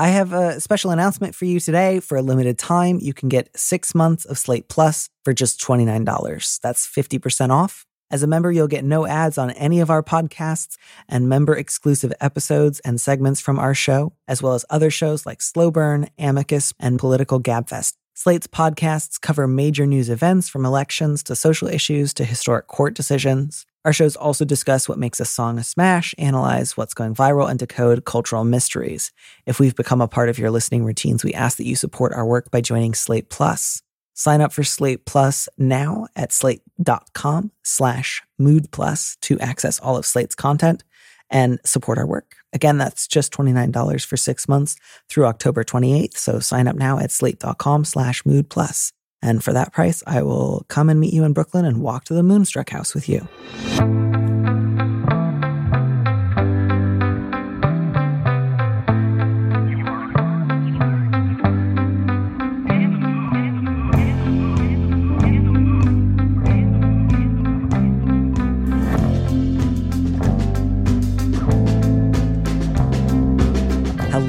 I have a special announcement for you today. For a limited time, you can get six months of Slate Plus for just $29. That's 50% off. As a member, you'll get no ads on any of our podcasts and member exclusive episodes and segments from our show, as well as other shows like Slow Burn, Amicus, and Political Gabfest. Slate's podcasts cover major news events from elections to social issues to historic court decisions. Our shows also discuss what makes a song a smash, analyze what's going viral, and decode cultural mysteries. If we've become a part of your listening routines, we ask that you support our work by joining Slate Plus. Sign up for Slate Plus now at slate.com slash mood plus to access all of Slate's content and support our work. Again, that's just $29 for six months through October 28th. So sign up now at slate.com slash mood plus. And for that price, I will come and meet you in Brooklyn and walk to the Moonstruck house with you.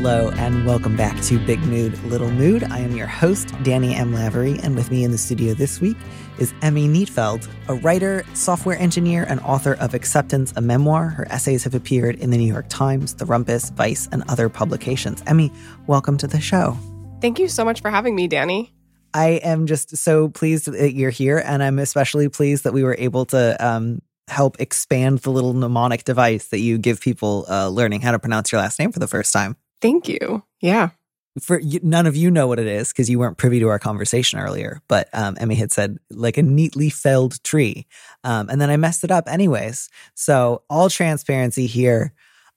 Hello and welcome back to Big Mood, Little Mood. I am your host, Danny M. Lavery, and with me in the studio this week is Emmy Nietfeld, a writer, software engineer, and author of Acceptance, a memoir. Her essays have appeared in the New York Times, The Rumpus, Vice, and other publications. Emmy, welcome to the show. Thank you so much for having me, Danny. I am just so pleased that you're here, and I'm especially pleased that we were able to um, help expand the little mnemonic device that you give people uh, learning how to pronounce your last name for the first time. Thank you. Yeah. For you, none of you know what it is because you weren't privy to our conversation earlier. But um, Emmy had said like a neatly felled tree, um, and then I messed it up anyways. So all transparency here.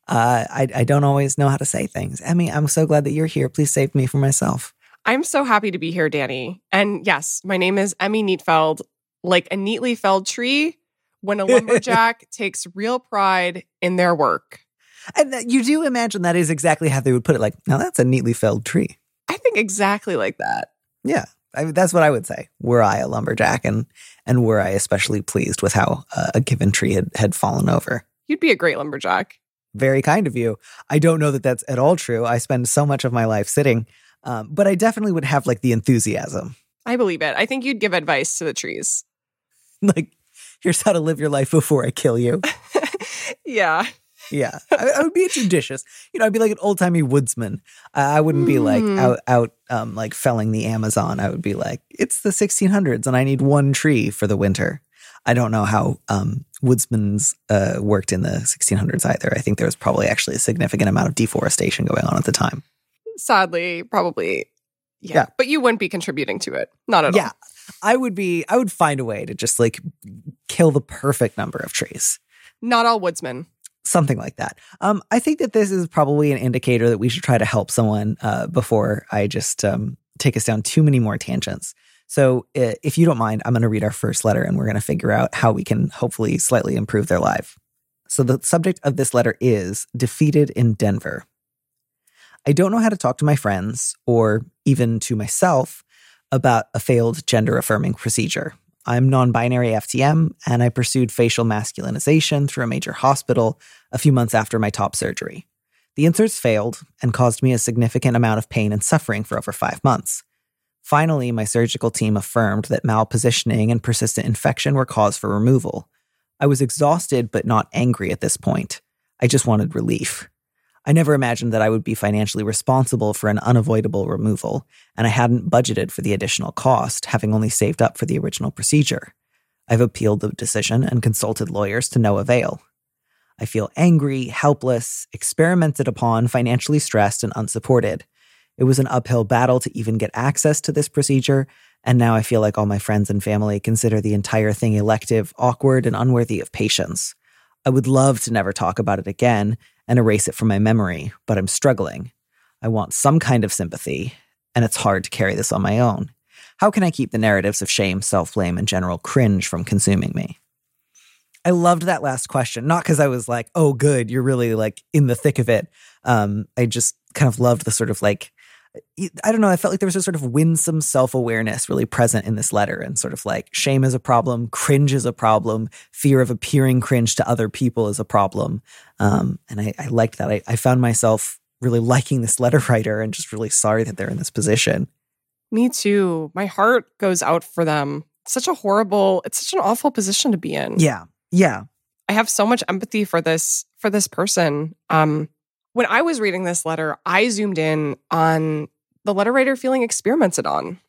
Uh, I, I don't always know how to say things. Emmy, I'm so glad that you're here. Please save me from myself. I'm so happy to be here, Danny. And yes, my name is Emmy Nietfeld. Like a neatly felled tree, when a lumberjack takes real pride in their work. And you do imagine that is exactly how they would put it. Like, now that's a neatly felled tree. I think exactly like that. Yeah, I mean, that's what I would say. Were I a lumberjack, and and were I especially pleased with how uh, a given tree had had fallen over, you'd be a great lumberjack. Very kind of you. I don't know that that's at all true. I spend so much of my life sitting, um, but I definitely would have like the enthusiasm. I believe it. I think you'd give advice to the trees. like, here's how to live your life before I kill you. yeah. Yeah, I, I, would be judicious. You know, I'd be like an old timey woodsman. I, I wouldn't be like Hmm. out out um, like felling the Amazon. I would be like, it's the 1600s, and I need one tree for the winter. I don't know how um, woodsmen's uh, worked in the 1600s either. I think there was probably actually a significant amount of deforestation going on at the time. Sadly, probably. Yeah. Yeah. But you wouldn't be contributing to it. Not at Yeah, all. Yeah. I would be. I would find a way to just like kill the perfect number of trees. Not all woodsmen. Something like that. Um, I think that this is probably an indicator that we should try to help someone uh, before I just um, take us down too many more tangents. So, if you don't mind, I'm going to read our first letter and we're going to figure out how we can hopefully slightly improve their life. So, the subject of this letter is Defeated in Denver. I don't know how to talk to my friends or even to myself about a failed gender affirming procedure. I'm non binary FTM, and I pursued facial masculinization through a major hospital a few months after my top surgery. The inserts failed and caused me a significant amount of pain and suffering for over five months. Finally, my surgical team affirmed that malpositioning and persistent infection were cause for removal. I was exhausted but not angry at this point. I just wanted relief. I never imagined that I would be financially responsible for an unavoidable removal, and I hadn't budgeted for the additional cost, having only saved up for the original procedure. I've appealed the decision and consulted lawyers to no avail. I feel angry, helpless, experimented upon, financially stressed, and unsupported. It was an uphill battle to even get access to this procedure, and now I feel like all my friends and family consider the entire thing elective, awkward, and unworthy of patience. I would love to never talk about it again and erase it from my memory, but I'm struggling. I want some kind of sympathy, and it's hard to carry this on my own. How can I keep the narratives of shame, self blame, and general cringe from consuming me? I loved that last question, not because I was like, oh, good, you're really like in the thick of it. Um, I just kind of loved the sort of like, I don't know, I felt like there was a sort of winsome self awareness really present in this letter and sort of like shame is a problem, cringe is a problem, fear of appearing cringe to other people is a problem. Um, and I, I liked that. I, I found myself really liking this letter writer and just really sorry that they're in this position. Me too. My heart goes out for them. Such a horrible, it's such an awful position to be in. Yeah. Yeah. I have so much empathy for this for this person. Um when I was reading this letter, I zoomed in on the letter writer feeling experimented on.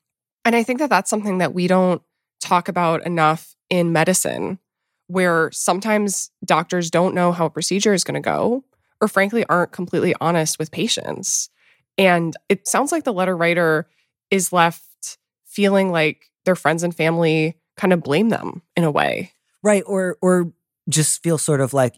And I think that that's something that we don't talk about enough in medicine, where sometimes doctors don't know how a procedure is going to go, or frankly, aren't completely honest with patients. And it sounds like the letter writer is left feeling like their friends and family kind of blame them in a way. Right. Or, or, just feel sort of like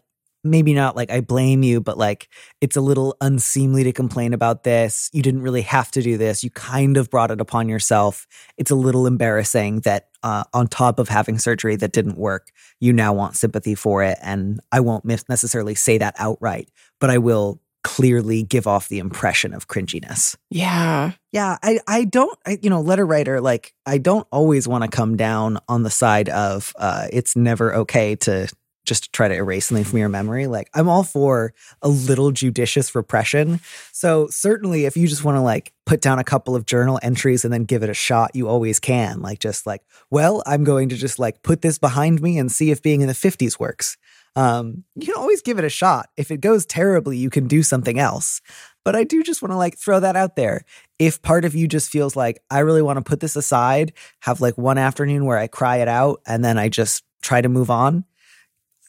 maybe not like I blame you, but like it's a little unseemly to complain about this. You didn't really have to do this. You kind of brought it upon yourself. It's a little embarrassing that uh, on top of having surgery that didn't work, you now want sympathy for it. And I won't necessarily say that outright, but I will clearly give off the impression of cringiness. Yeah. Yeah. I, I don't, I, you know, letter writer, like, I don't always want to come down on the side of uh, it's never okay to just to try to erase something from your memory. Like I'm all for a little judicious repression. So certainly if you just want to like put down a couple of journal entries and then give it a shot, you always can. Like just like, well, I'm going to just like put this behind me and see if being in the 50s works. Um, you can always give it a shot. If it goes terribly, you can do something else. But I do just want to like throw that out there. If part of you just feels like I really want to put this aside, have like one afternoon where I cry it out and then I just try to move on,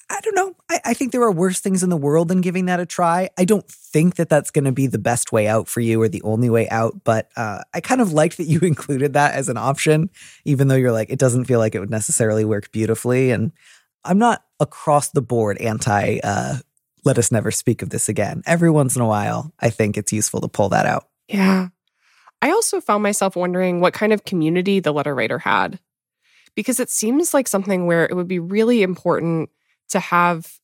I don't know. I, I, think there are worse things in the world than giving that a try. I don't think that that's going to be the best way out for you or the only way out, but uh, I kind of liked that you included that as an option, even though you're like, it doesn't feel like it would necessarily work beautifully. And I'm not across the board anti, uh, let us never speak of this again. Every once in a while, I think it's useful to pull that out. Yeah. I also found myself wondering what kind of community the letter writer had, because it seems like something where it would be really important to have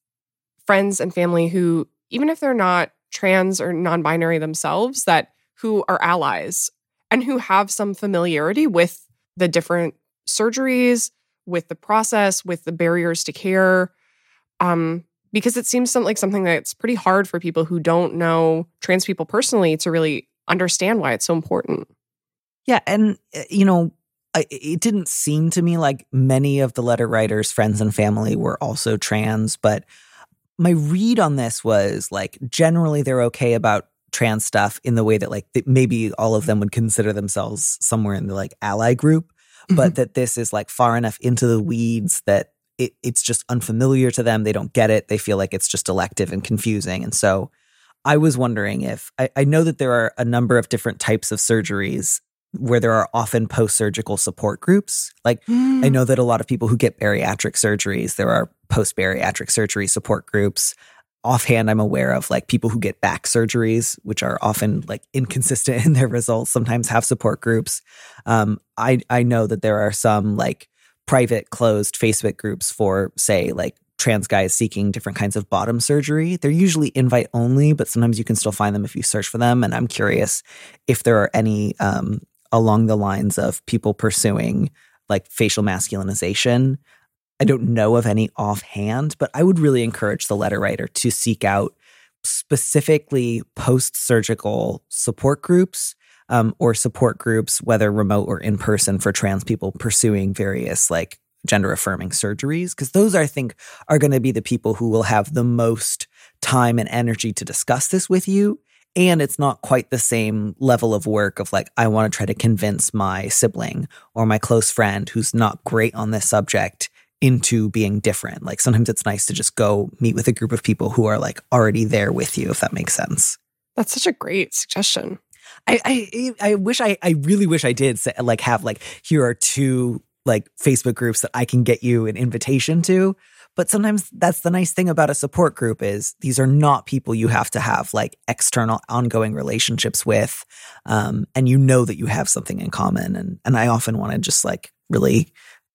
friends and family who, even if they're not trans or non binary themselves, that who are allies and who have some familiarity with the different surgeries, with the process, with the barriers to care. Um, because it seems like something that's pretty hard for people who don't know trans people personally to really understand why it's so important. Yeah. And, eh, you know, it didn't seem to me like many of the letter writers' friends and family were also trans, but my read on this was like generally they're okay about trans stuff in the way that like that maybe all of them would consider themselves somewhere in the like ally group, mm-hmm. but that this is like far enough into the weeds that it, it's just unfamiliar to them. They don't get it. They feel like it's just elective and confusing. And so I was wondering if I, I know that there are a number of different types of surgeries where there are often post surgical support groups. Like, mm. I know that a lot of people who get bariatric surgeries, there are post bariatric surgery support groups. Offhand, I'm aware of like people who get back surgeries, which are often like inconsistent in their results, sometimes have support groups. Um, I, I know that there are some like private closed Facebook groups for, say, like trans guys seeking different kinds of bottom surgery. They're usually invite only, but sometimes you can still find them if you search for them. And I'm curious if there are any um, along the lines of people pursuing like facial masculinization. I don't know of any offhand, but I would really encourage the letter writer to seek out specifically post surgical support groups um, or support groups, whether remote or in person, for trans people pursuing various like gender affirming surgeries. Because those, I think, are going to be the people who will have the most time and energy to discuss this with you and it's not quite the same level of work of like i want to try to convince my sibling or my close friend who's not great on this subject into being different. Like sometimes it's nice to just go meet with a group of people who are like already there with you if that makes sense. That's such a great suggestion. I i, I wish i i really wish i did say, like have like here are two like facebook groups that i can get you an invitation to But sometimes that's the nice thing about a support group is these are not people you have to have like external ongoing relationships with. Um, and you know that you have something in common. And, and I often want to just like really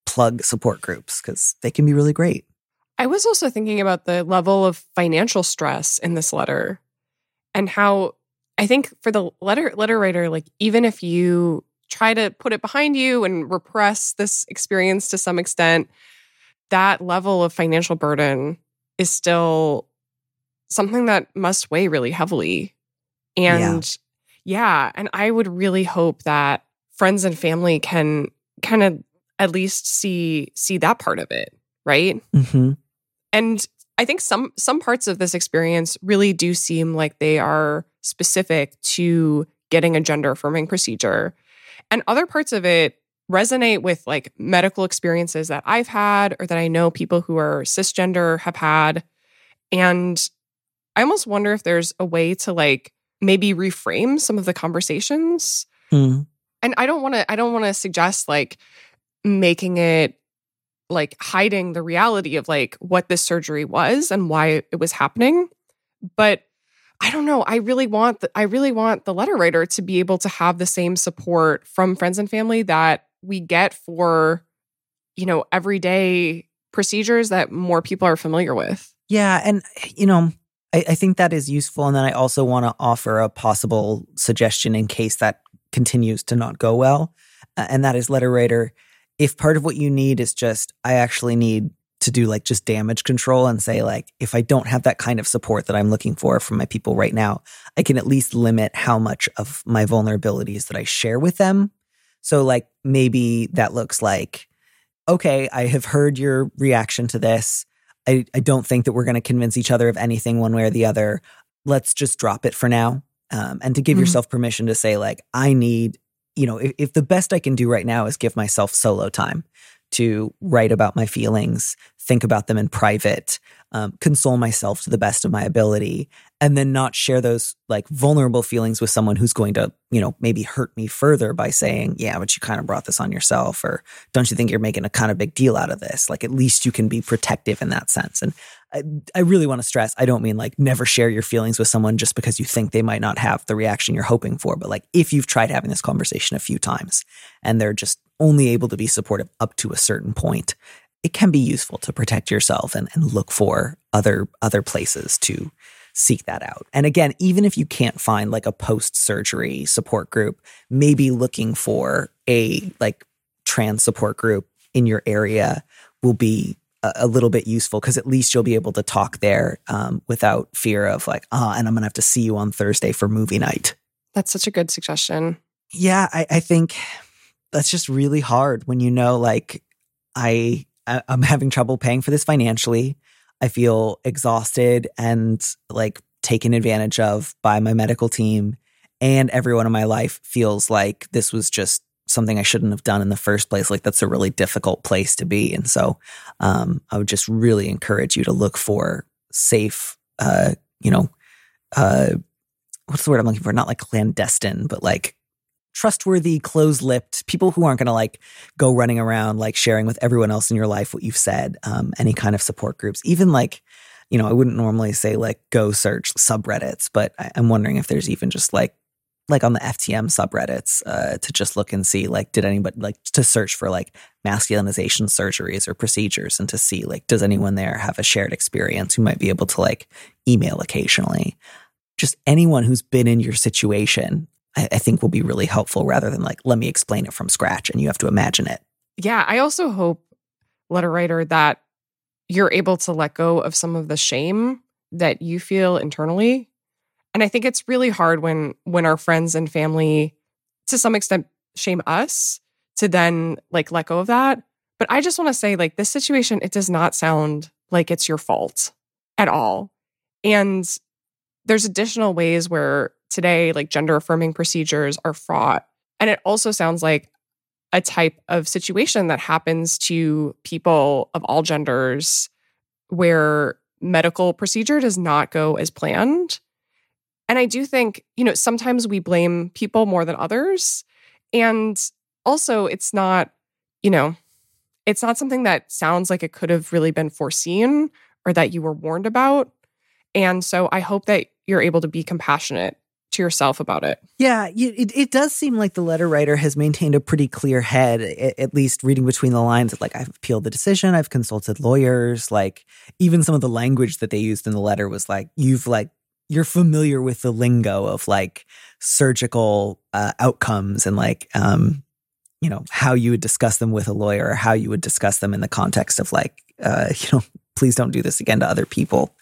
plug support groups because they can be really great. I was also thinking about the level of financial stress in this letter and how I think for the letter letter writer, like even if you try to put it behind you and repress this experience to some extent, that level of financial burden is still something that must weigh really heavily. And yeah, yeah and I would really hope that friends and family can kind of at least see see that part of it, right? Mm-hmm. And I think some some parts of this experience really do seem like they are specific to getting a gender affirming procedure. And other parts of it resonate with like medical experiences that I've had or that I know people who are cisgender have had. And I almost wonder if there's a way to like maybe reframe some of the conversations. Mm. And I don't want to I don't want to suggest like making it like hiding the reality of like what this surgery was and why it was happening. But I don't know. I really want the, I really want the letter writer to be able to have the same support from friends and family that we get for you know everyday procedures that more people are familiar with. Yeah, and you know, I, I think that is useful. And then I also want to offer a possible suggestion in case that continues to not go well, uh, and that is letter writer. If part of what you need is just, I actually need to do like just damage control and say like if I don't have that kind of support that I'm looking for from my people right now, I can at least limit how much of my vulnerabilities that I share with them. So like maybe that looks like okay, I have heard your reaction to this. I, I don't think that we're going to convince each other of anything one way or the other. Let's just drop it for now. Um, and to give mm-hmm. yourself permission to say, like, I need, you know, if, if the best I can do right now is give myself solo time to write about my feelings, think about them in private, um, console myself to the best of my ability, and then not share those like vulnerable feelings with someone who's going to, you know, maybe hurt me further by saying, yeah, but you kind of brought this on yourself, or don't you think you're making a kind of big deal out of this? Like, at least you can be protective in that sense. And I, I really want to stress I don't mean like never share your feelings with someone just because you think they might not have the reaction you're hoping for. But like if you've tried having this conversation a few times and they're just only able to be supportive up to a certain point, it can be useful to protect yourself and, and look for other other places to seek that out. And again, even if you can't find like a post surgery support group, maybe looking for a like trans support group in your area will be a, a little bit useful because at least you'll be able to talk there um, without fear of like, ah, oh, and I'm going to have to see you on Thursday for movie night. That's such a good suggestion. Yeah, I, I think that's just really hard when you know, like, I I'm having trouble paying for this financially. I feel exhausted and like taken advantage of by my medical team. And everyone in my life feels like this was just something I shouldn't have done in the first place. Like that's a really difficult place to be. And so um, I would just really encourage you to look for safe, uh, you know, uh, what's the word I'm looking for? Not like clandestine, but like trustworthy, closed lipped people who aren't going to like go running around like sharing with everyone else in your life what you've said, um, any kind of support groups, even like, you know, I wouldn't normally say like go search subreddits, but I, am wondering if there's even just like like on the FTM subreddits uh, to just look and see like did anybody like to search for like masculinization surgeries or procedures and to see like does anyone there have a shared experience who might be able to like email occasionally? Just anyone who's been in your situation I, I think will be really helpful rather than like let me explain it from scratch and you have to imagine it yeah i also hope letter writer that you're able to let go of some of the shame that you feel internally and I think it's really hard when when our friends and family to some extent shame us to then like let go of that. But I just want to say like this situation it does not sound like it's your fault at all. And there's additional ways where today like gender affirming procedures are fraught. And it also sounds like a type of situation that happens to people of all genders where medical procedure does not go as planned and I do think, you know, sometimes we blame people more than others. And also, it's not, you know, it's not something that sounds like it could have really been foreseen or that you were warned about. And so I hope that you're able to be compassionate to yourself about it. Yeah, it, it does seem like the letter writer has maintained a pretty clear head, at least reading between the lines. Like, I've appealed the decision, I've consulted lawyers. Like, even some of the language that they used in the letter was like, you've like, you're familiar with the lingo of like surgical uh, outcomes and like, um, you know, how you would discuss them with a lawyer or how you would discuss them in the context of like, uh, you know, please don't do this again to other people.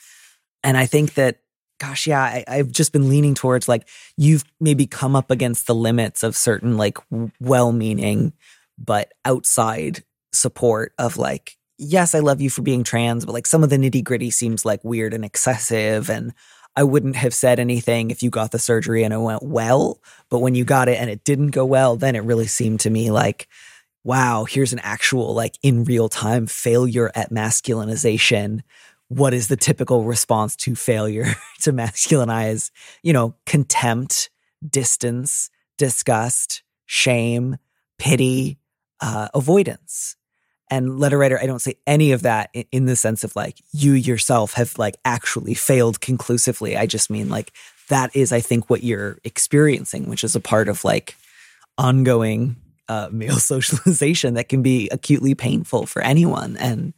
And I think that gosh, yeah, I, I've just been leaning towards like you've maybe come up against the limits of certain like well meaning, but outside support of like, yes, I love you for being trans, but like some of the nitty gritty seems like weird and excessive. And I wouldn't have said anything if you got the surgery and it went well. But when you got it and it didn't go well, then it really seemed to me like, wow, here's an actual, like in real time failure at masculinization what is the typical response to failure to masculinize, you know, contempt, distance, disgust, shame, pity, uh, avoidance. And letter writer, I don't say any of that in, in the sense of like you yourself have like actually failed conclusively. I just mean like that is, I think, what you're experiencing, which is a part of like ongoing uh, male socialization that can be acutely painful for anyone. And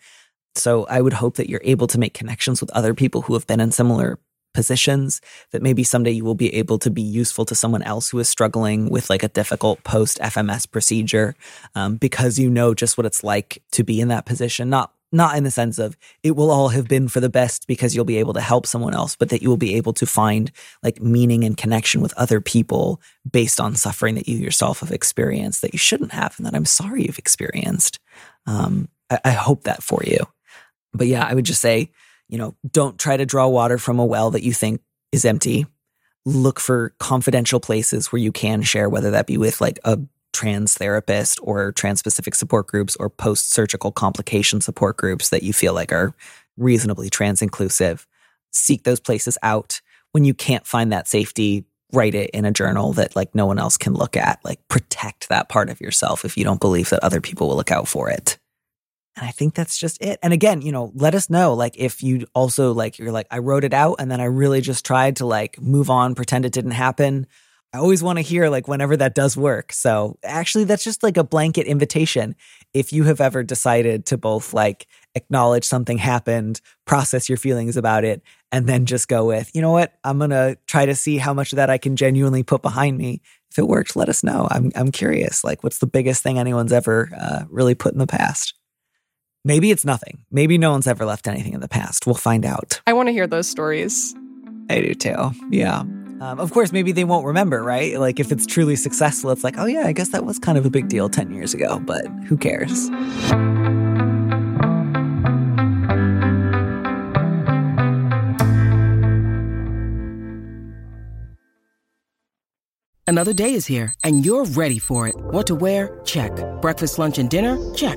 so I would hope that you're able to make connections with other people who have been in similar positions that maybe someday you will be able to be useful to someone else who is struggling with like a difficult post FMS procedure um, because you know just what it's like to be in that position. Not not in the sense of it will all have been for the best because you'll be able to help someone else, but that you will be able to find like meaning and connection with other people based on suffering that you yourself have experienced that you shouldn't have and that I'm sorry you've experienced. Um, I, I hope that for you. But yeah, I would just say, you know, don't try to draw water from a well that you think is empty. Look for confidential places where you can share, whether that be with like a trans therapist or trans specific support groups or post surgical complication support groups that you feel like are reasonably trans inclusive. Seek those places out. When you can't find that safety, write it in a journal that like no one else can look at. Like protect that part of yourself if you don't believe that other people will look out for it. And I think that's just it. And again, you know, let us know like if you also like you're like I wrote it out and then I really just tried to like move on, pretend it didn't happen. I always want to hear like whenever that does work. So actually that's just like a blanket invitation. If you have ever decided to both like acknowledge something happened, process your feelings about it, and then just go with, you know what, I'm gonna try to see how much of that I can genuinely put behind me. If it works, let us know. I'm I'm curious. Like, what's the biggest thing anyone's ever uh, really put in the past? Maybe it's nothing. Maybe no one's ever left anything in the past. We'll find out. I want to hear those stories. I do too. Yeah. Um, of course, maybe they won't remember, right? Like if it's truly successful, it's like, oh yeah, I guess that was kind of a big deal 10 years ago, but who cares? Another day is here and you're ready for it. What to wear? Check. Breakfast, lunch, and dinner? Check.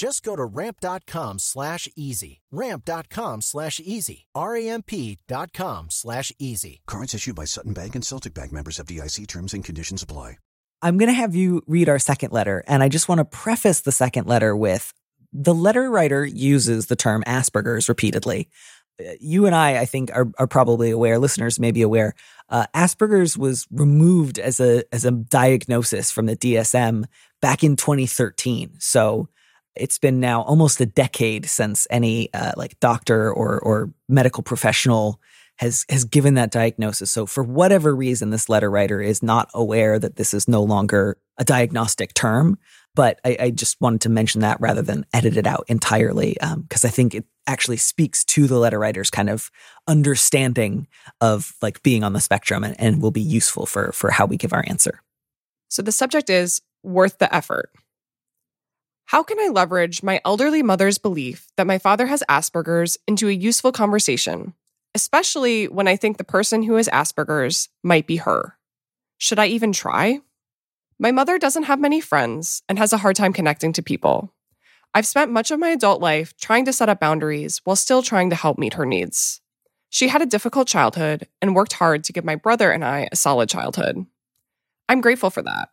Just go to ramp.com slash easy. Ramp.com slash easy. R-A-M-P dot com slash easy. Cards issued by Sutton Bank and Celtic Bank members of DIC terms and conditions apply. I'm going to have you read our second letter. And I just want to preface the second letter with the letter writer uses the term Asperger's repeatedly. You and I, I think, are, are probably aware. Listeners may be aware. Uh, Asperger's was removed as a as a diagnosis from the DSM back in 2013. So it's been now almost a decade since any uh, like doctor or or medical professional has has given that diagnosis. So for whatever reason, this letter writer is not aware that this is no longer a diagnostic term. But I, I just wanted to mention that rather than edit it out entirely, because um, I think it actually speaks to the letter writer's kind of understanding of like being on the spectrum and, and will be useful for for how we give our answer. So the subject is worth the effort. How can I leverage my elderly mother's belief that my father has Asperger's into a useful conversation, especially when I think the person who has Asperger's might be her? Should I even try? My mother doesn't have many friends and has a hard time connecting to people. I've spent much of my adult life trying to set up boundaries while still trying to help meet her needs. She had a difficult childhood and worked hard to give my brother and I a solid childhood. I'm grateful for that.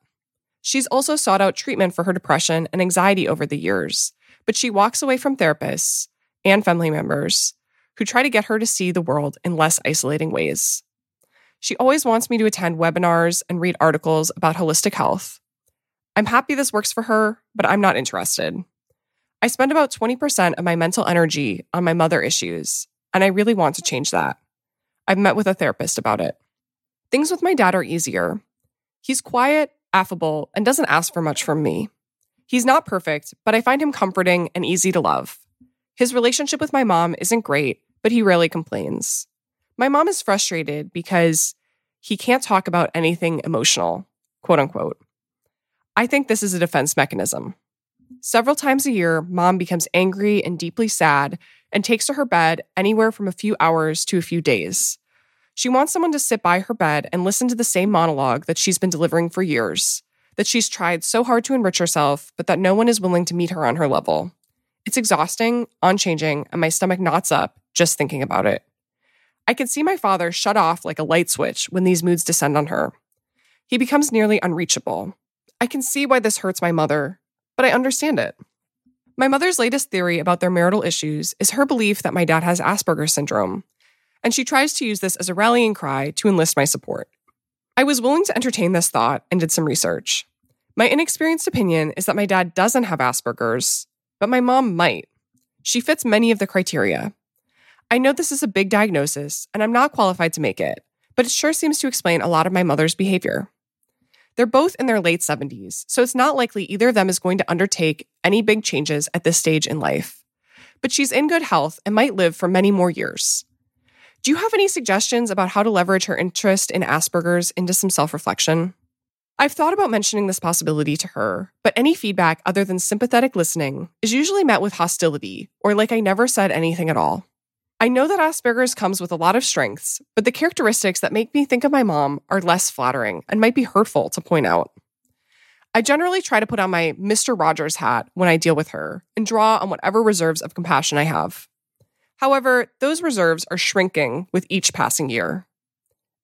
She's also sought out treatment for her depression and anxiety over the years, but she walks away from therapists and family members who try to get her to see the world in less isolating ways. She always wants me to attend webinars and read articles about holistic health. I'm happy this works for her, but I'm not interested. I spend about 20% of my mental energy on my mother issues, and I really want to change that. I've met with a therapist about it. Things with my dad are easier. He's quiet, affable, and doesn't ask for much from me. He's not perfect, but I find him comforting and easy to love. His relationship with my mom isn't great, but he rarely complains. My mom is frustrated because he can't talk about anything emotional, quote unquote. I think this is a defense mechanism. Several times a year, mom becomes angry and deeply sad and takes to her bed anywhere from a few hours to a few days. She wants someone to sit by her bed and listen to the same monologue that she's been delivering for years, that she's tried so hard to enrich herself, but that no one is willing to meet her on her level. It's exhausting, unchanging, and my stomach knots up just thinking about it. I can see my father shut off like a light switch when these moods descend on her. He becomes nearly unreachable. I can see why this hurts my mother, but I understand it. My mother's latest theory about their marital issues is her belief that my dad has Asperger's syndrome, and she tries to use this as a rallying cry to enlist my support. I was willing to entertain this thought and did some research. My inexperienced opinion is that my dad doesn't have Asperger's, but my mom might. She fits many of the criteria, I know this is a big diagnosis, and I'm not qualified to make it, but it sure seems to explain a lot of my mother's behavior. They're both in their late 70s, so it's not likely either of them is going to undertake any big changes at this stage in life. But she's in good health and might live for many more years. Do you have any suggestions about how to leverage her interest in Asperger's into some self reflection? I've thought about mentioning this possibility to her, but any feedback other than sympathetic listening is usually met with hostility or like I never said anything at all. I know that Asperger's comes with a lot of strengths, but the characteristics that make me think of my mom are less flattering and might be hurtful to point out. I generally try to put on my Mr. Rogers hat when I deal with her and draw on whatever reserves of compassion I have. However, those reserves are shrinking with each passing year.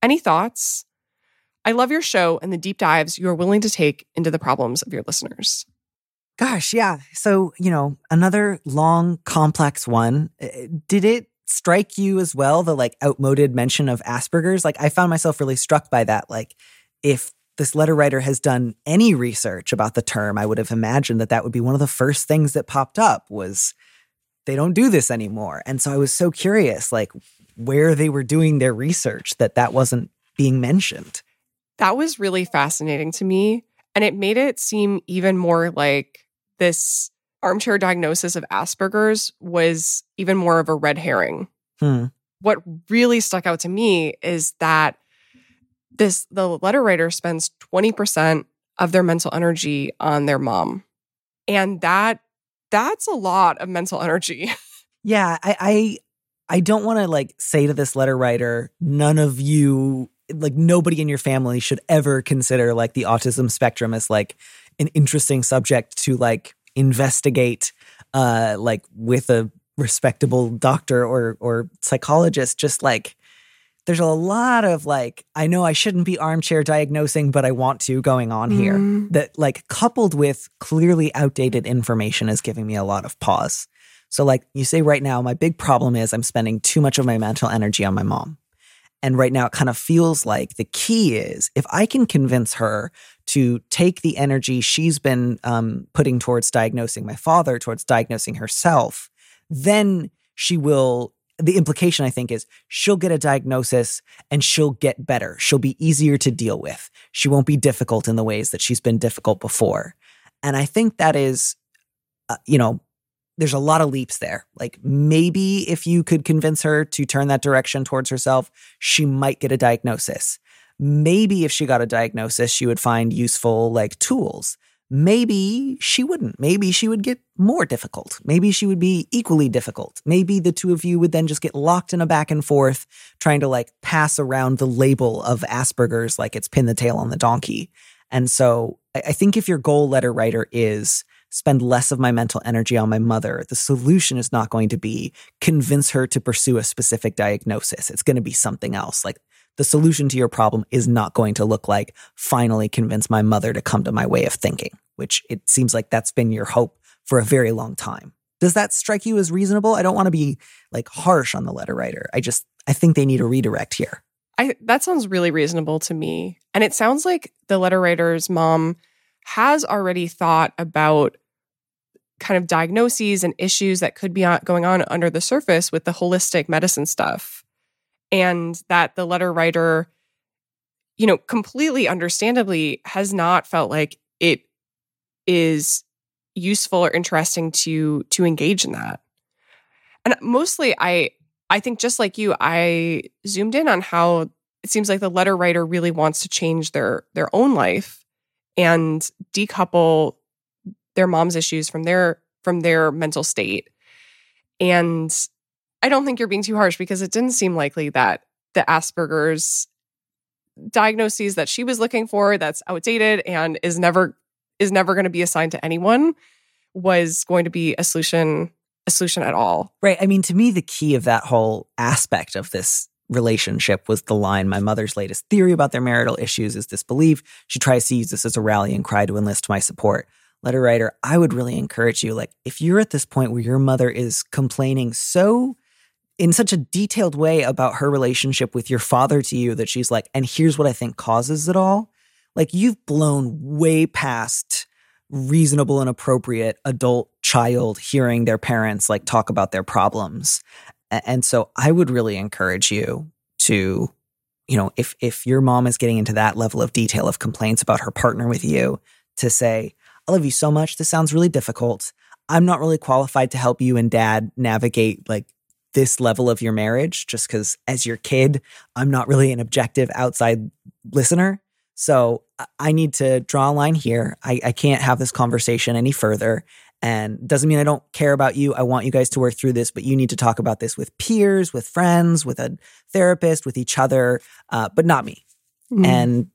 Any thoughts? I love your show and the deep dives you are willing to take into the problems of your listeners. Gosh, yeah. So, you know, another long, complex one. Uh, did it strike you as well the like outmoded mention of Asperger's? Like I found myself really struck by that. Like if this letter writer has done any research about the term, I would have imagined that that would be one of the first things that popped up was they don't do this anymore. And so I was so curious like where they were doing their research that that wasn't being mentioned. That was really fascinating to me and it made it seem even more like this armchair diagnosis of Asperger's was even more of a red herring. Hmm. What really stuck out to me is that this the letter writer spends 20% of their mental energy on their mom. And that that's a lot of mental energy. Yeah, I I, I don't want to like say to this letter writer, none of you like nobody in your family should ever consider like the autism spectrum as like an interesting subject to like investigate uh like with a respectable doctor or or psychologist just like there's a lot of like i know i shouldn't be armchair diagnosing but i want to going on here Mm. that like coupled with clearly outdated information is giving me a lot of pause so like you say right now my big problem is i'm spending too much of my mental energy on my mom and right now it kind of feels like the key is if i can convince her to take the energy she's been um, putting towards diagnosing my father towards diagnosing herself then she will the implication i think is she'll get a diagnosis and she'll get better. She'll be easier to deal with. She won't be difficult in the ways that she's been difficult before. And i think that is uh, you know there's a lot of leaps there. Like maybe if you could convince her to turn that direction towards herself she might get a diagnosis. Maybe if she got a diagnosis she would find useful like tools maybe she wouldn't. Maybe she would get more difficult. Maybe she would be equally difficult. Maybe the two of you would then just get locked in a back and forth trying to like pass around the label of Asperger's like it's pin the tail on the donkey. And so I think if your goal letter writer is spend less of my mental energy on my mother, the solution is not going to be convince her to pursue a specific diagnosis. It's going to be something else. Like the solution to your problem is not going to look like finally convince my mother to come to my way of thinking, which it seems like that's been your hope for a very long time. Does that strike you as reasonable? I don't want to be like harsh on the letter writer. I just I think they need a redirect here. I that sounds really reasonable to me. And it sounds like the letter writer's mom has already thought about kind of diagnoses and issues that could be going on under the surface with the holistic medicine stuff. And that the letter writer, you know, completely understandably has not felt like it is useful or interesting to to engage in that. And mostly I I think just like you, I zoomed in on how it seems like the letter writer really wants to change their their own life and decouple their mom's issues from their from their mental state. And I don't think you're being too harsh because it didn't seem likely that the Asperger's diagnoses that she was looking for that's outdated and is never is never going to be assigned to anyone was going to be a solution a solution at all. Right. I mean, to me, the key of that whole aspect of this relationship was the line my mother's latest theory about their marital issues is this belief. She tries to use this as a rallying cry to enlist my support. Letter writer, I would really encourage you, like, if you're at this point where your mother is complaining so in such a detailed way about her relationship with your father to you that she's like, and here's what I think causes it all, like, you've blown way past reasonable and appropriate adult child hearing their parents like talk about their problems. And so I would really encourage you to, you know, if if your mom is getting into that level of detail of complaints about her partner with you, to say, I love you so much. This sounds really difficult. I'm not really qualified to help you and dad navigate like this level of your marriage just because as your kid, I'm not really an objective outside listener. So I- need to draw a line here. I, I can't have this conversation any further. And doesn't mean I don't care about you. I want you guys to work through this, but you need to talk about this with peers, with friends, with a therapist, with each other, uh, but not me. Mm-hmm. And,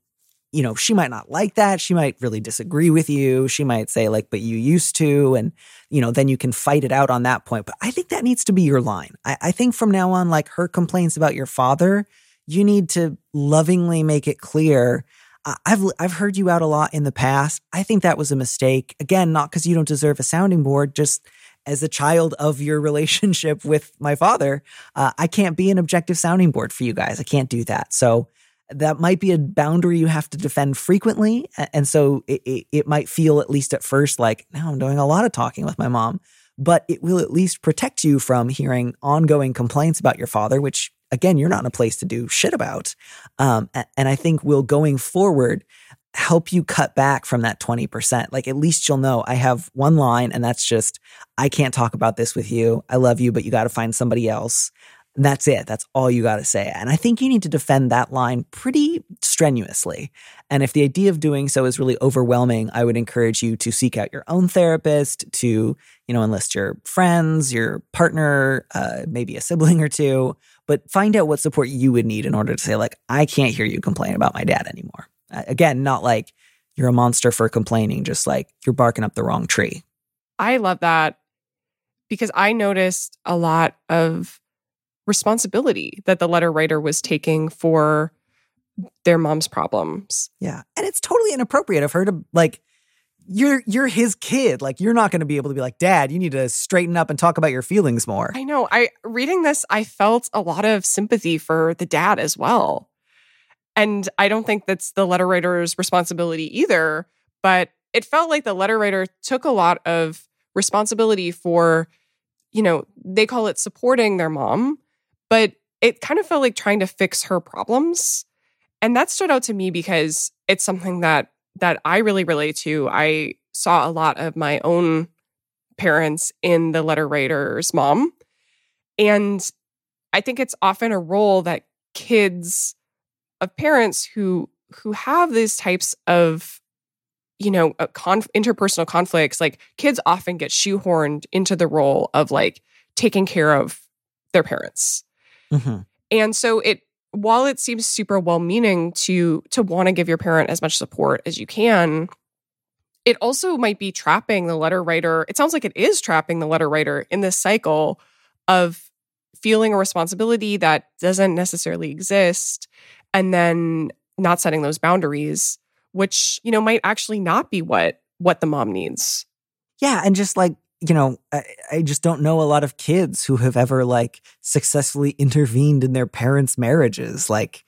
you know, she might not like that. She might really disagree with you. She might say, like, but you used to. And, you know, then you can fight it out on that point. But I think that needs to be your line. I, I think from now on, like her complaints about your father, you need to lovingly make it clear. I've I've heard you out a lot in the past. I think that was a mistake. Again, not because you don't deserve a sounding board, just as a child of your relationship with my father, uh, I can't be an objective sounding board for you guys. I can't do that. So that might be a boundary you have to defend frequently. And so it, it, it might feel, at least at first, like, now I'm doing a lot of talking with my mom, but it will at least protect you from hearing ongoing complaints about your father, which again, you're not in a place to do shit about. Um, and I think will going forward help you cut back from that 20%. Like at least you'll know I have one line and that's just, I can't talk about this with you. I love you, but you got to find somebody else. And that's it. That's all you got to say. And I think you need to defend that line pretty strenuously. And if the idea of doing so is really overwhelming, I would encourage you to seek out your own therapist, to, you know, enlist your friends, your partner, uh, maybe a sibling or two, but find out what support you would need in order to say, like, I can't hear you complain about my dad anymore. Again, not like you're a monster for complaining, just like you're barking up the wrong tree. I love that because I noticed a lot of responsibility that the letter writer was taking for their mom's problems. Yeah. And it's totally inappropriate of her to like you're you're his kid. Like you're not going to be able to be like, "Dad, you need to straighten up and talk about your feelings more." I know. I reading this, I felt a lot of sympathy for the dad as well. And I don't think that's the letter writer's responsibility either, but it felt like the letter writer took a lot of responsibility for you know, they call it supporting their mom, but it kind of felt like trying to fix her problems. And that stood out to me because it's something that that I really relate to. I saw a lot of my own parents in the letter writer's mom. And I think it's often a role that kids of parents who who have these types of you know conf- interpersonal conflicts like kids often get shoehorned into the role of like taking care of their parents mm-hmm. and so it while it seems super well meaning to to want to give your parent as much support as you can it also might be trapping the letter writer it sounds like it is trapping the letter writer in this cycle of feeling a responsibility that doesn't necessarily exist and then not setting those boundaries which, you know, might actually not be what what the mom needs. Yeah, and just like you know, I, I, just don't know a lot of kids who have ever like successfully intervened in their parents' marriages. Like,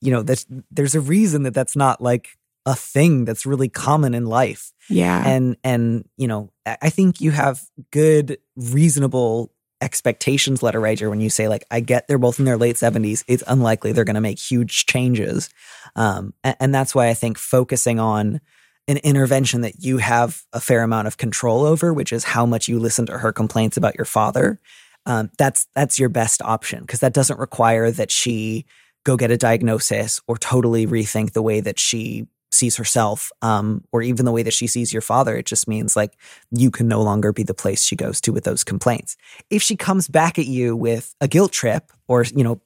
you know, there's there's a reason that that's not like a thing that's really common in life. Yeah, and and you know, I think you have good, reasonable expectations letter writer when you say like i get they're both in their late 70s it's unlikely they're going to make huge changes um, and, and that's why i think focusing on an intervention that you have a fair amount of control over which is how much you listen to her complaints about your father um, that's that's your best option because that doesn't require that she go get a diagnosis or totally rethink the way that she sees herself, um, or even the way that she sees your father. It just means like you can no longer be the place she goes to with those complaints. If she comes back at you with a guilt trip, or you know,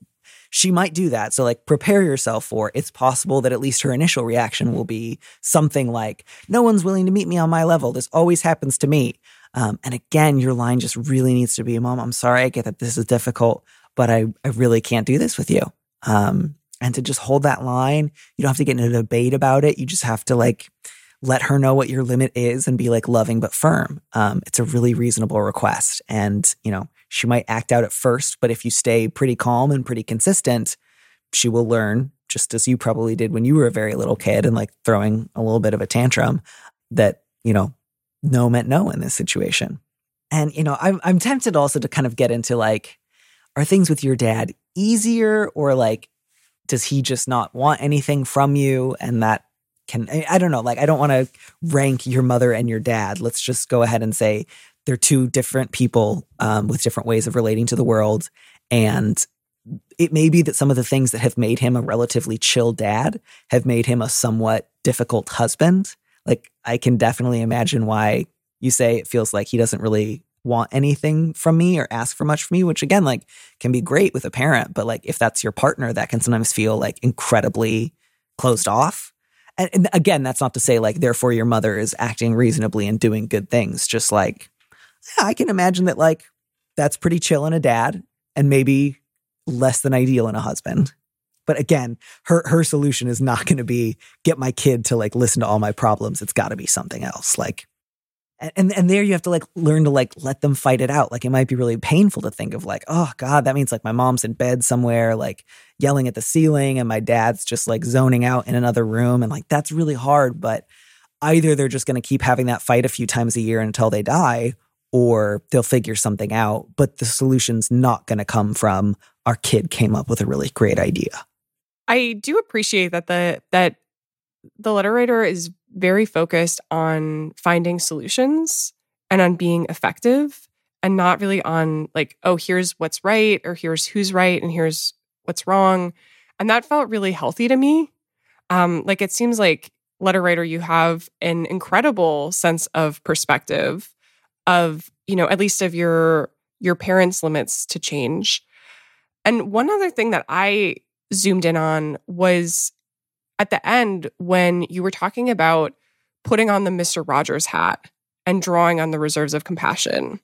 she might do that. So like prepare yourself for it's possible that at least her initial reaction will be something like, "No one's willing to meet me on my level. This always happens to me." Um, and again, your line just really needs to be, "Mom, I'm sorry. I get that this is difficult, but I I really can't do this with you." Um, and to just hold that line. You don't have to get into a debate about it. You just have to like let her know what your limit is and be like loving but firm. Um, it's a really reasonable request. And, you know, she might act out at first, but if you stay pretty calm and pretty consistent, she will learn, just as you probably did when you were a very little kid and like throwing a little bit of a tantrum, that, you know, no meant no in this situation. And, you know, I'm, I'm tempted also to kind of get into like, are things with your dad easier or like does he just not want anything from you and that can I don't know like I don't want to rank your mother and your dad let's just go ahead and say they're two different people um, with different ways of relating to the world and it may be that some of the things that have made him a relatively chill dad have made him a somewhat difficult husband like I can definitely imagine why you say it feels like he doesn't really want anything from me or ask for much from me, which again, like can be great with a parent. But like if that's your partner, that can sometimes feel like incredibly closed off. And, and again, that's not to say like, therefore your mother is acting reasonably and doing good things. Just like, yeah, I can imagine that like that's pretty chill in a dad and maybe less than ideal in a husband. But again, her her solution is not going to be get my kid to like listen to all my problems. It's got to be something else. Like and and there you have to like learn to like let them fight it out like it might be really painful to think of like oh god that means like my mom's in bed somewhere like yelling at the ceiling and my dad's just like zoning out in another room and like that's really hard but either they're just going to keep having that fight a few times a year until they die or they'll figure something out but the solution's not going to come from our kid came up with a really great idea i do appreciate that the that the letter writer is very focused on finding solutions and on being effective and not really on like, oh, here's what's right or here's who's right and here's what's wrong. And that felt really healthy to me. Um, like it seems like letter writer, you have an incredible sense of perspective of, you know, at least of your your parents' limits to change. And one other thing that I zoomed in on was at the end when you were talking about putting on the Mr. Rogers hat and drawing on the reserves of compassion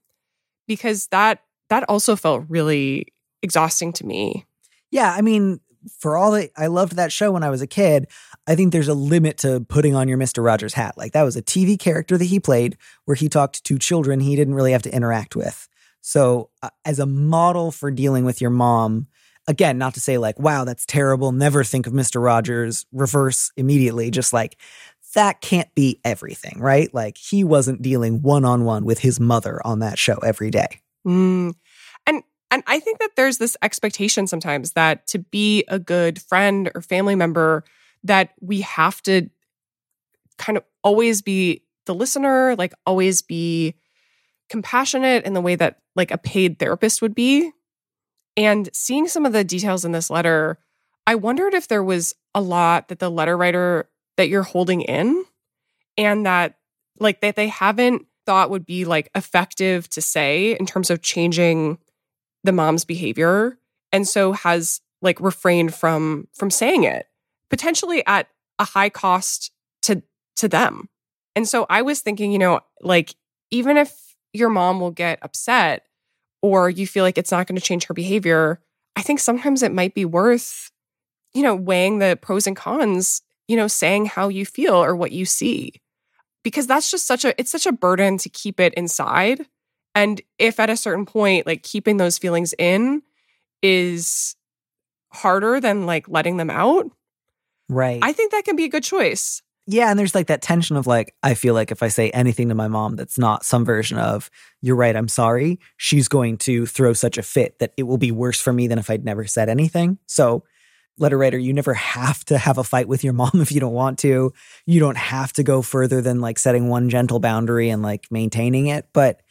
because that that also felt really exhausting to me. Yeah, I mean, for all that I loved that show when I was a kid, I think there's a limit to putting on your Mr. Rogers hat. Like that was a TV character that he played where he talked to children he didn't really have to interact with. So, uh, as a model for dealing with your mom, again, not to say like, wow, that's terrible, never think of Mr. Rogers, reverse immediately, just like that can't be everything, right? Like he wasn't dealing one on one with his mother on that show every day. Mm. And I think that there's this expectation sometimes that to be a good friend or family member, that we have to kind of always be the listener, like always be compassionate in the way that like a paid therapist would be. And seeing some of the details in this letter, I wondered if there was a lot that the letter writer that you're holding in and that like that they haven't thought would be like effective to say in terms of changing the mom's behavior and so has like refrained from from saying it potentially at a high cost to to them and so i was thinking you know like even if your mom will get upset or you feel like it's not going to change her behavior i think sometimes it might be worth you know weighing the pros and cons you know, saying how you feel or what you see. Because that's just such a it's such a burden to keep it inside. And if at a certain point like keeping those feelings in is harder than like letting them out, right. I think that can be a good choice. Yeah, and there's like that tension of like, I feel like if I say anything to my mom that's not some version of, you're right, I'm sorry, she's going to throw such a fit that it will be worse for me than if I'd never said anything. So letter writer, you never have to have a fight with your mom if you don't want to. You don't have to go further than like setting one gentle boundary and like maintaining it. But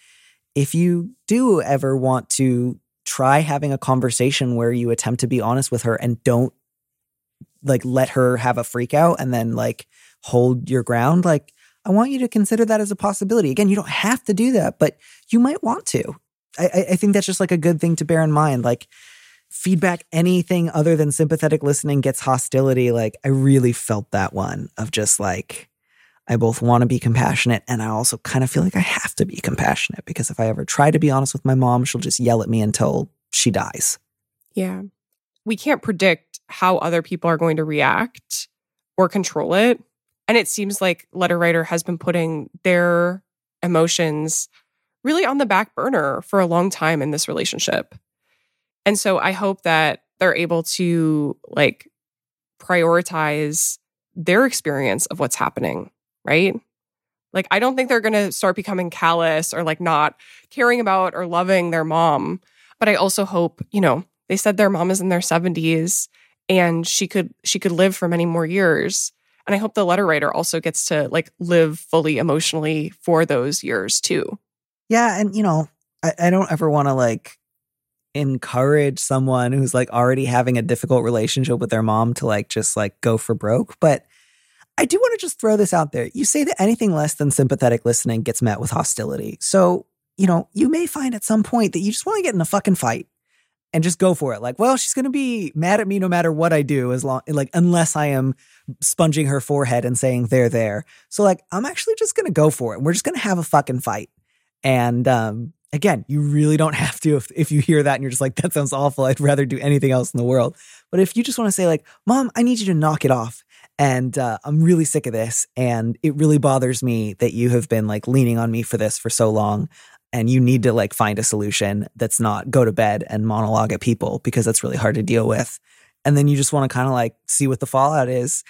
if you do ever want to try having a conversation where you attempt to be honest with her and don't like let her have a freak out and then like hold your ground, like I want you to consider that as a possibility. Again, you don't have to do that, but you might want to. I, I think that's just like a good thing to bear in mind. Like feedback anything other than sympathetic listening gets hostility like i really felt that one of just like i both want to be compassionate and i also kind of feel like i have to be compassionate because if i ever try to be honest with my mom she'll just yell at me until she dies. Yeah. We can't predict how other people are going to react or control it. And it seems like letter writer has been putting their emotions really on the back burner for a long time in this relationship. And so I hope that they're able to like prioritize their experience of what's happening, right? Like, I don't think they're going to start becoming callous or like not caring about or loving their mom. But I also hope, you know, they said their mom is in their 70s and she could she could live for many more years. And I hope the letter writer also gets to like live fully emotionally for those years too. Yeah. And, you know, I, I don't ever want to like encourage someone who's like already having a difficult relationship with their mom to like just like go for broke. But I do want to just throw this out there. You say that anything less than sympathetic listening gets met with hostility. So, you know, you may find at some point that you just want to get in a fucking fight and just go for it. Like, well, she's going to be mad at me no matter what I do, as long, like, unless I am sponging her forehead and saying, they're there. So, like, I'm actually just going to go for it. We're just going to have a fucking fight. And, um, again, you really don't have to if, if you hear that and you're just like, that sounds awful. I'd rather do anything else in the world. But if you just want to say, like, mom, I need you to knock it off. And uh, I'm really sick of this. And it really bothers me that you have been like leaning on me for this for so long. And you need to like find a solution that's not go to bed and monologue at people because that's really hard to deal with. And then you just want to kind of like see what the fallout is.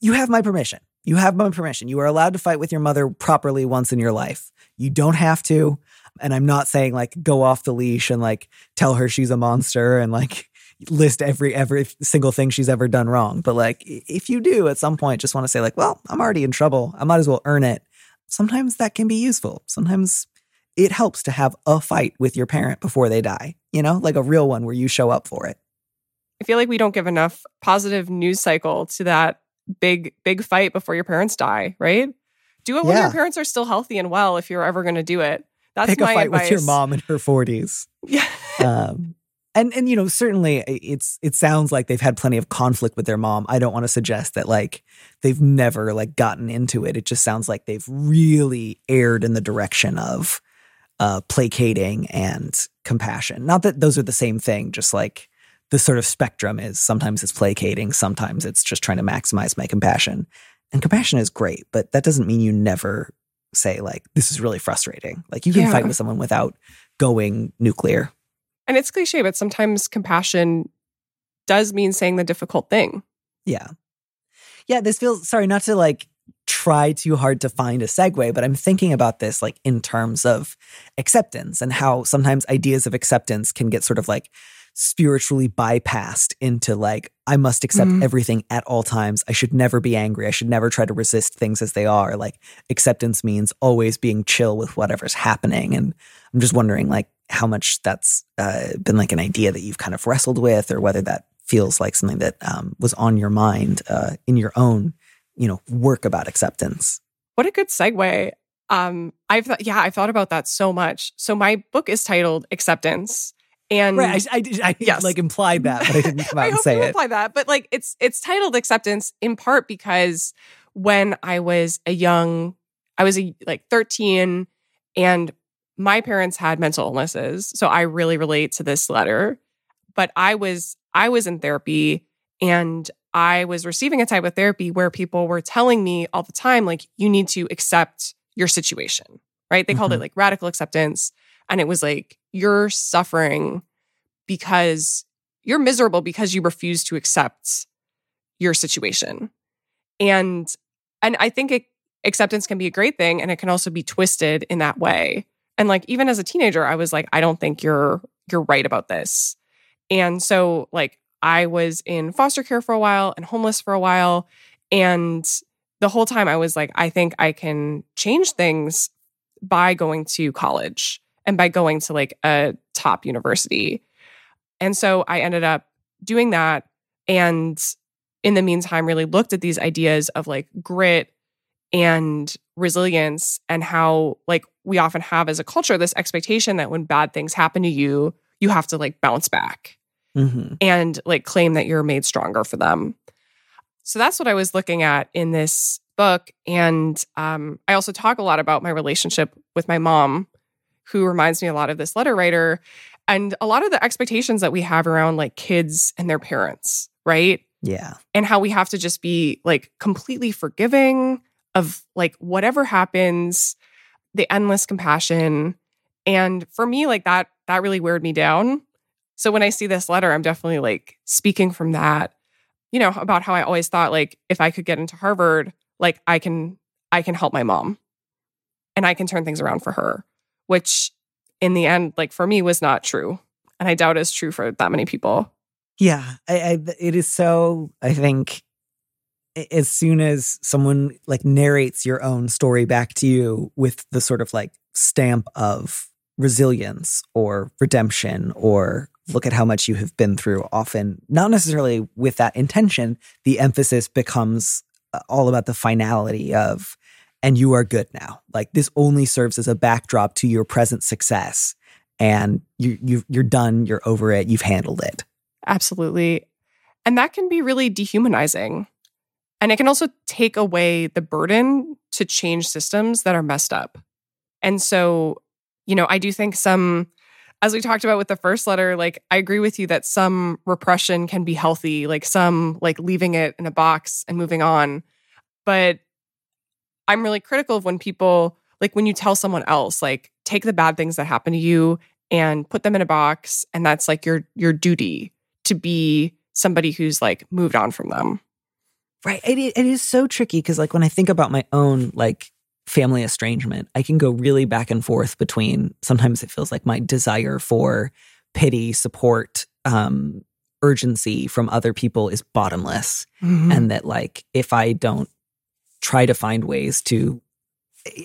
You have my permission. You have my permission. You are allowed to fight with your mother properly once in your life. You don't have to. And I'm not saying like go off the leash and like tell her she's a monster and like list every every single thing she's ever done wrong. But like if you do at some point just want to say like, well, I'm already in trouble. I might as well earn it. Sometimes that can be useful. Sometimes it helps to have a fight with your parent before they die, you know, like a real one where you show up for it. I feel like we don't give enough positive news cycle to that big, big fight before your parents die, right? Do it when your parents are still healthy and well if you're ever going to do it. That's Pick a fight advice. with your mom in her 40s. Yeah. um, and and you know certainly it's it sounds like they've had plenty of conflict with their mom. I don't want to suggest that like they've never like gotten into it. It just sounds like they've really erred in the direction of uh, placating and compassion. Not that those are the same thing. Just like the sort of spectrum is sometimes it's placating, sometimes it's just trying to maximize my compassion. And compassion is great, but that doesn't mean you never say like this is really frustrating. Like you can Yeah. fight with someone without going nuclear. And it's cliche, but sometimes compassion does mean saying the difficult thing. Yeah. Yeah, this feels sorry not to like try too hard to find a segue, but I'm thinking about this like in terms of acceptance and how sometimes ideas of acceptance can get sort of like spiritually bypassed into like I must accept Mhm. everything at all times. I should never be angry. I should never try to resist things as they are. Like acceptance means always being chill with whatever's happening and I'm just wondering like how much that's uh, been like an idea that you've kind of wrestled with or whether that feels like something that um, was on your mind uh, in your own you know work about acceptance What a good segue. Um, I've thought, yeah, I've thought about that so much. So my book is titled Acceptance, and right i, I, did- I Yes. like implied that but i didn't come out I and hope say you it imply that, but like it's it's titled acceptance in part because when I was a young, I was a, like thirteen, and my parents had mental illnesses, so I really relate to this letter. But I was I was in therapy, and I was receiving a type of therapy where people were telling me all the time, like you need to accept your situation, right? They called it Mhm. like radical acceptance, and it was like you're suffering because you're miserable because you refuse to accept your situation. And and I think it, acceptance can be a great thing and it can also be twisted in that way. And like even as a teenager I was like I don't think you're you're right about this. And so like I was in foster care for a while and homeless for a while and the whole time I was like I think I can change things by going to college and by going to like a top university. And so I ended up doing that. And in the meantime, really looked at these ideas of like grit and resilience and how, like, we often have as a culture this expectation that when bad things happen to you, you have to like bounce back hmm and like claim that you're made stronger for them. So that's what I was looking at in this book. And um, I also talk a lot about my relationship with my mom, who reminds me a lot of this letter writer, and a lot of the expectations that we have around like kids and their parents, right? yeah. And how we have to just be like completely forgiving of like whatever happens the endless compassion. And for me like that that really weird me down. So when i see this letter i'm definitely like speaking from that you know about how i always thought like if i could get into harvard like i can i can help my mom and i can turn things around for her which in the end like for me was not true and i doubt is true for that many people Yeah, I, I, it is so. I think as soon as someone like narrates your own story back to you with the sort of like stamp of resilience or redemption or look at how much you have been through, often not necessarily with that intention, the emphasis becomes uh, all about the finality of, and you are good now. Like this only serves as a backdrop to your present success, and you you you're done. You're over it. You've handled it. Absolutely. And that can be really dehumanizing. And it can also take away the burden to change systems that are messed up. And so, you know, I do think some, as we talked about with the first letter, like I agree with you that some repression can be healthy, like some like leaving it in a box and moving on. But I'm really critical of when people, like when you tell someone else, like take the bad things that happen to you and put them in a box and that's like your your duty to be somebody who's like moved on from them. Right. It, it is so tricky because, like, when I think about my own, like, family estrangement, I can go really back and forth between sometimes it feels like my desire for pity, support, um, urgency from other people is bottomless. Mm-hmm. And that, like, if I don't try to find ways to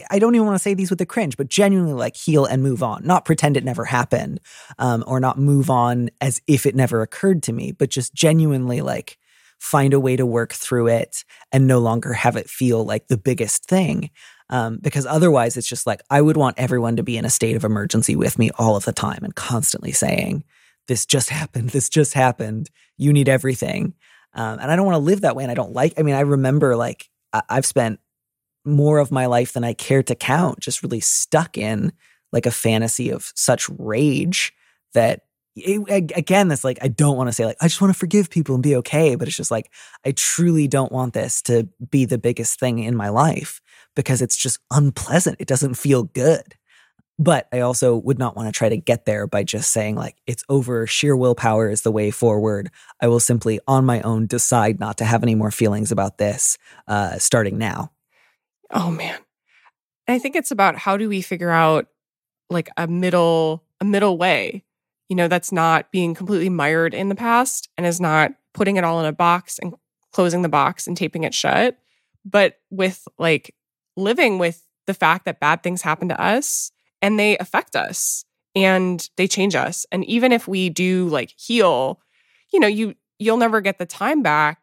I don't even want to say these with a cringe, but genuinely like heal and move on, not pretend it never happened, um, or not move on as if it never occurred to me, but just genuinely like find a way to work through it and no longer have it feel like the biggest thing. Um, because otherwise, it's just like I would want everyone to be in a state of emergency with me all of the time and constantly saying, This just happened. This just happened. You need everything. Um, and I don't want to live that way. And I don't like, I mean, I remember like I've spent more of my life than I care to count, just really stuck in like a fantasy of such rage that it, again, that's like, I don't want to say like, I just want to forgive people and be okay. But it's just like, I truly don't want this to be the biggest thing in my life because it's just unpleasant. It doesn't feel good. But I also would not want to try to get there by just saying, like, it's over. Sheer willpower is the way forward. I will simply, on my own, decide not to have any more feelings about this uh, starting now. Oh, man. I think it's about how do we figure out like a middle a middle way you know that's not being completely mired in the past and is not putting it all in a box and closing the box and taping it shut but with like living with the fact that bad things happen to us and they affect us and they change us and even if we do like heal you know you you'll never get the time back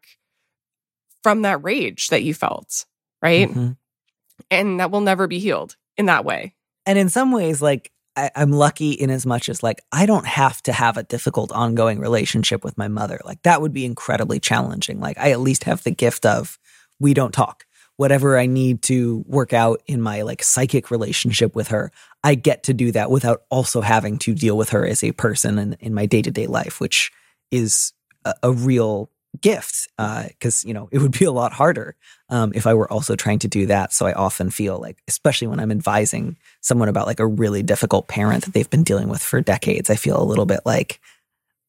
from that rage that you felt right mm-hmm. and that will never be healed in that way and in some ways like I, am lucky in as much as like I don't have to have a difficult ongoing relationship with my mother. Like that would be incredibly challenging. Like I at least have the gift of we don't talk whatever I need to work out in my like psychic relationship with her, I get to do that without also having to deal with her as a person in, in my day to day life, which is a, a real gift. Because, uh, you know, it would be a lot harder um, if I were also trying to do that. So I often feel like, especially when I'm advising someone about like a really difficult parent that they've been dealing with for decades, I feel a little bit like,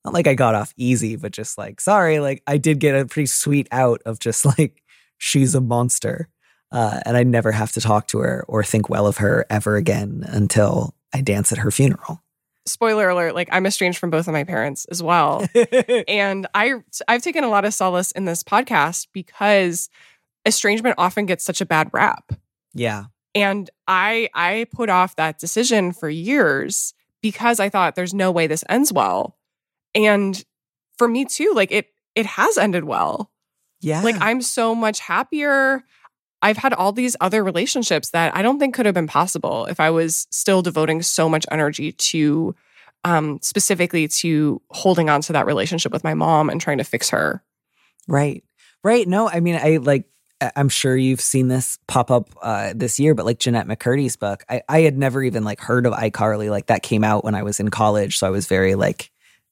not like I got off easy, but just like, sorry, like I did get a pretty sweet out of just like she's a monster. Uh, and I never have to talk to her or think well of her ever again until I dance at her funeral. Spoiler alert, like I'm estranged from both of my parents as well. and I I've taken a lot of solace in this podcast because estrangement often gets such a bad rap. Yeah. And I I put off that decision for years because I thought there's no way this ends well. And for me too, like it it has ended well. Yeah. Like I'm so much happier. I've had all these other relationships that I don't think could have been possible if I was still devoting so much energy to um specifically to holding on to that relationship with my mom and trying to fix her. Right. Right. No, I mean I like I'm sure you've seen this pop up uh, this year, but like Jennette McCurdy's book, I, I had never even like heard of iCarly. Like that came out when I was in college, so I was very like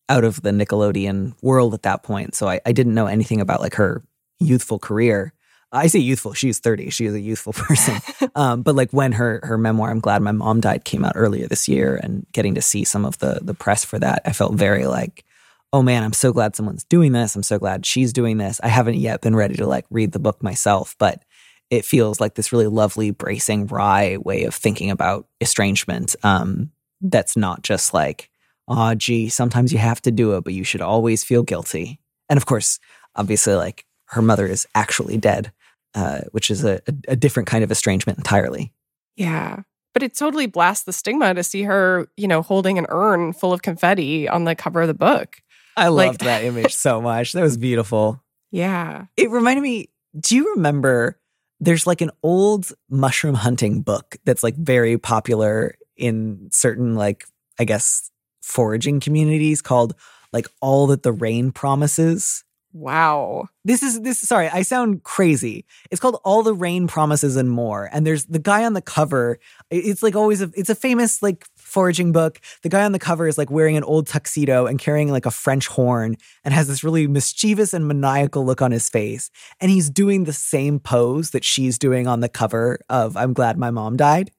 out of the Nickelodeon world at that point. So I, I didn't know anything about like her youthful career. I say youthful. She's 30. She is a youthful person. um, but like when her her memoir, I'm glad my mom died, came out earlier this year, and getting to see some of the the press for that, I felt very like, oh man, I'm so glad someone's doing this. I'm so glad she's doing this. I haven't yet been ready to like read the book myself, but it feels like this really lovely, bracing, wry way of thinking about estrangement. Um, that's not just like, oh, gee, sometimes you have to do it, but you should always feel guilty. And of course, obviously, like her mother is actually dead, uh, which is a, a, a different kind of estrangement entirely. Yeah. But it totally blasts the stigma to see her, you know, holding an urn full of confetti on the cover of the book. I loved that image so much. That was beautiful. Yeah. It reminded me, do you remember there's like an old mushroom hunting book that's like very popular in certain like I guess foraging communities called like All That the Rain Promises. Wow. This is this sorry, I sound crazy. It's called All the Rain Promises and More. And there's the guy on the cover. It's like always a it's a famous like foraging book. The guy on the cover is like wearing an old tuxedo and carrying like a French horn and has this really mischievous and maniacal look on his face. And he's doing the same pose that she's doing on the cover of I'm Glad My Mom Died.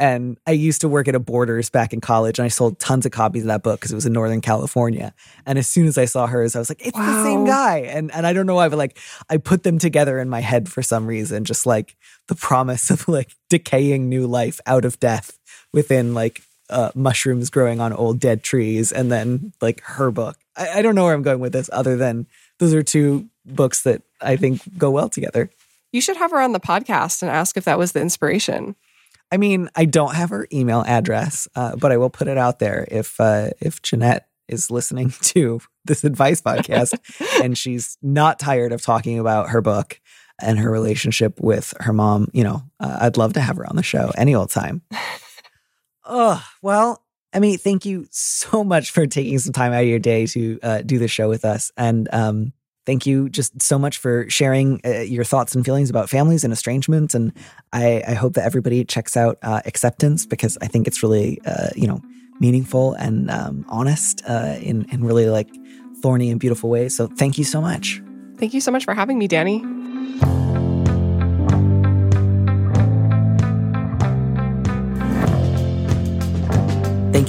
And I used to work at a Borders back in college, and I sold tons of copies of that book because it was in Northern California. And as soon as I saw hers, I was like, "It's wow. the same guy!" And and I don't know why, but like I put them together in my head for some reason, just like the promise of like decaying new life out of death within like uh, mushrooms growing on old dead trees, and then like her book. I, I don't know where I'm going with this, other than those are two books that I think go well together. You should have her on the podcast and ask if that was the inspiration. I mean, I don't have her email address, uh, but I will put it out there if uh, if Jennette is listening to this advice podcast and she's not tired of talking about her book and her relationship with her mom. You know, uh, I'd love to have her on the show any old time. oh well, I mean, thank you so much for taking some time out of your day to uh, do the show with us, and um, thank you just so much for sharing uh, your thoughts and feelings about families and estrangement. And I, I hope that everybody checks out uh, Acceptance because I think it's really, uh, you know, meaningful and um, honest uh, in in really like thorny and beautiful ways. So thank you so much. Thank you so much for having me, Danny.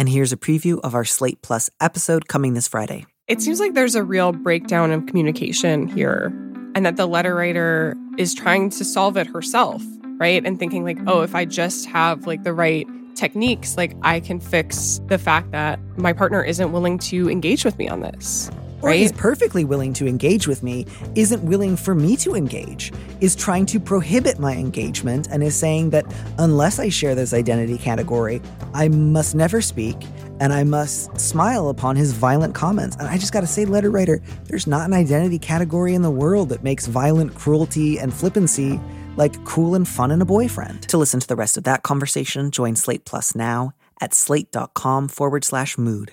And here's a preview of our Slate Plus episode coming this Friday. It seems like there's a real breakdown of communication here, and that the letter writer is trying to solve it herself, right? And thinking, like, oh, if I just have like the right techniques, like I can fix the fact that my partner isn't willing to engage with me on this. Or Right? is perfectly willing to engage with me, isn't willing for me to engage, is trying to prohibit my engagement, and is saying that unless I share this identity category, I must never speak and I must smile upon his violent comments. And I just gotta say, letter writer, there's not an identity category in the world that makes violent cruelty and flippancy like cool and fun in a boyfriend. To listen to the rest of that conversation, join Slate Plus now at slate.com forward slash mood.